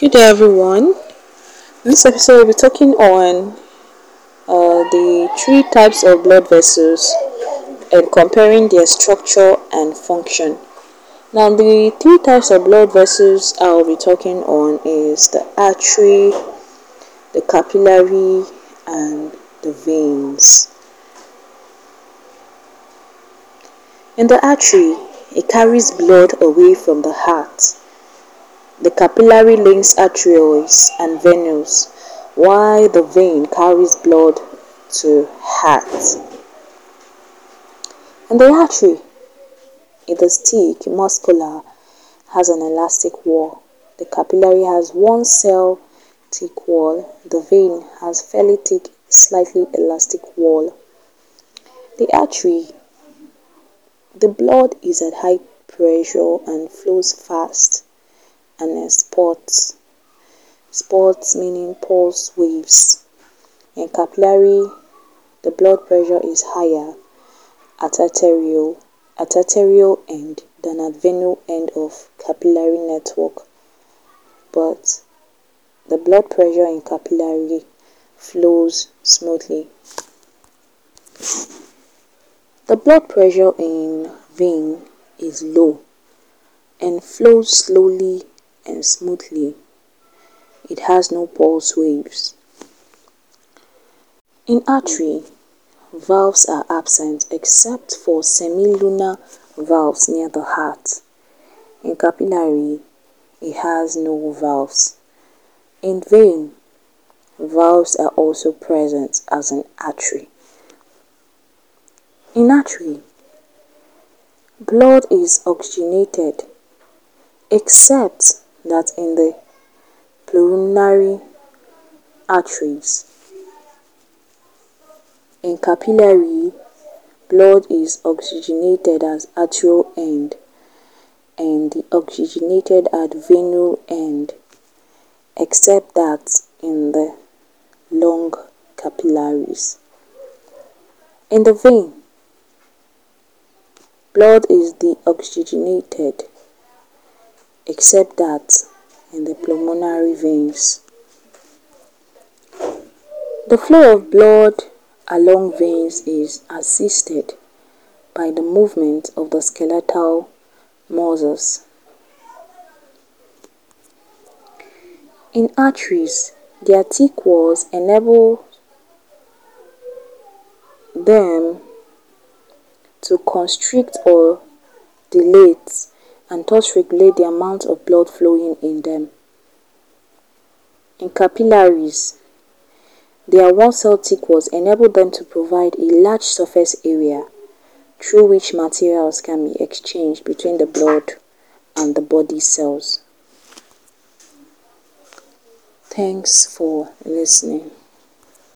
Good day, everyone. In this episode, we'll be talking on uh, the three types of blood vessels and comparing their structure and function. Now, the three types of blood vessels I'll be talking on is the artery, the capillary, and the veins. In the artery, it carries blood away from the heart. The capillary links arterioles and venules, while the vein carries blood to heart. And the artery, it is thick, muscular, has an elastic wall. The capillary has one cell thick wall. The vein has fairly thick, slightly elastic wall. The artery the blood is at high pressure and flows fast and spots. Spots meaning pulse waves. In capillary, the blood pressure is higher at arterial, at arterial end than at venule end of capillary network. But the blood pressure in capillary flows smoothly. The blood pressure in vein is low and flows slowly and smoothly. It has no pulse waves. In artery, valves are absent except for semilunar valves near the heart. In capillary, it has no valves. In vein, valves are also present as in artery. In artery, blood is oxygenated except that in the pulmonary arteries. In capillary, blood is oxygenated at arterial end and oxygenated at venule end except that in the lung capillaries. In the vein, Blood is deoxygenated except that in the pulmonary veins. The flow of blood along veins is assisted by the movement of the skeletal muscles. In arteries, their thick walls enable them to constrict or dilate and thus regulate the amount of blood flowing in them. In capillaries, their one-cell thick walls enable them to provide a large surface area through which materials can be exchanged between the blood and the body cells. Thanks for listening.